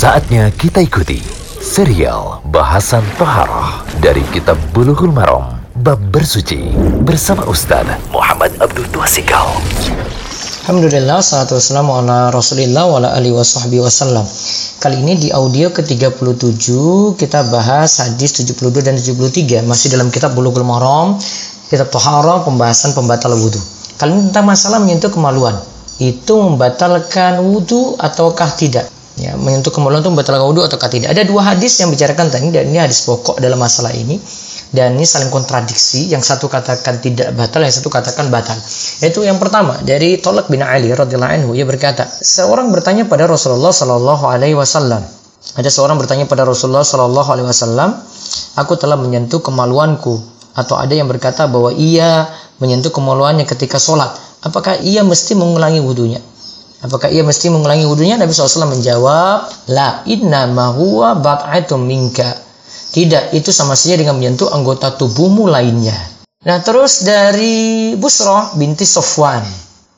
Saatnya kita ikuti serial bahasan Toharoh dari Kitab Bulughul Maram Bab Bersuci bersama Ustaz Muhammad Abdul Tuasikal. Alhamdulillah, salatu wassalamu ala rasulillah wa ala alihi wa sahbihi wasallam. Kali ini di audio ke-37 kita bahas hadis 72 dan 73 masih dalam kitab Bulughul Maram, kitab Toharoh, pembahasan pembatal wudhu. Kali ini tentang masalah menyentuh kemaluan. Itu membatalkan wudhu ataukah tidak? Ya, menyentuh kemaluan itu membatalkan wudhu ataukah tidak? Ada dua hadis yang bicarakan tadi dan ini hadis pokok dalam masalah ini dan ini saling kontradiksi. Yang satu katakan tidak batal yang satu katakan batal. Yaitu yang pertama dari Tolak bin Ali radhiyallahu anhu ia berkata seorang bertanya pada Rasulullah sallallahu alaihi wasallam. Ada seorang bertanya pada Rasulullah sallallahu alaihi wasallam aku telah menyentuh kemaluanku. Atau ada yang berkata bahwa ia menyentuh kemaluannya ketika sholat. Apakah ia mesti mengulangi wudhunya Apakah ia mesti mengulangi wudhunya? Nabi SAW menjawab, La inna ma huwa bat'atum minka tidak, itu sama saja dengan menyentuh anggota tubuhmu lainnya. Nah, terus dari Busro binti Sofwan.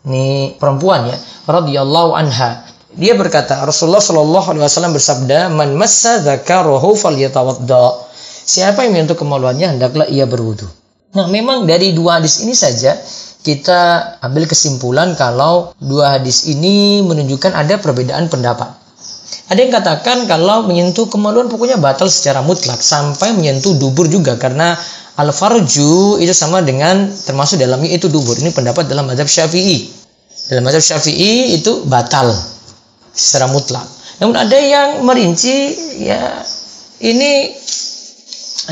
Ini perempuan ya, radhiyallahu anha. Dia berkata, Rasulullah Shallallahu alaihi wasallam bersabda, "Man massa dzakarahu falyatawadda." Siapa yang menyentuh kemaluannya hendaklah ia berwudu. Nah, memang dari dua hadis ini saja kita ambil kesimpulan kalau dua hadis ini menunjukkan ada perbedaan pendapat. Ada yang katakan kalau menyentuh kemaluan pokoknya batal secara mutlak sampai menyentuh dubur juga karena al farju itu sama dengan termasuk dalamnya itu dubur. Ini pendapat dalam mazhab Syafi'i. Dalam mazhab Syafi'i itu batal secara mutlak. Namun ada yang merinci ya ini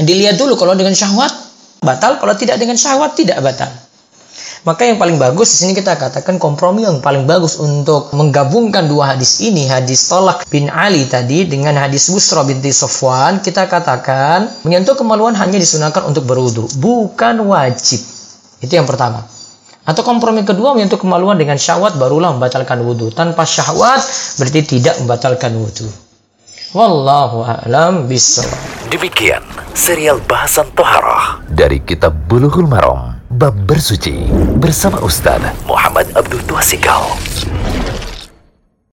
dilihat dulu kalau dengan syahwat batal, kalau tidak dengan syahwat tidak batal. Maka yang paling bagus di sini kita katakan kompromi yang paling bagus untuk menggabungkan dua hadis ini, hadis Tolak bin Ali tadi dengan hadis Busra binti Sofwan, kita katakan menyentuh kemaluan hanya disunahkan untuk berwudu, bukan wajib. Itu yang pertama. Atau kompromi kedua menyentuh kemaluan dengan syahwat barulah membatalkan wudhu. Tanpa syahwat berarti tidak membatalkan wudhu. Wallahu a'lam bishawab. Demikian serial bahasan Toharoh dari Kitab Bulughul Maram Bab Bersuci bersama Ustaz Muhammad Abdul Tuasikal.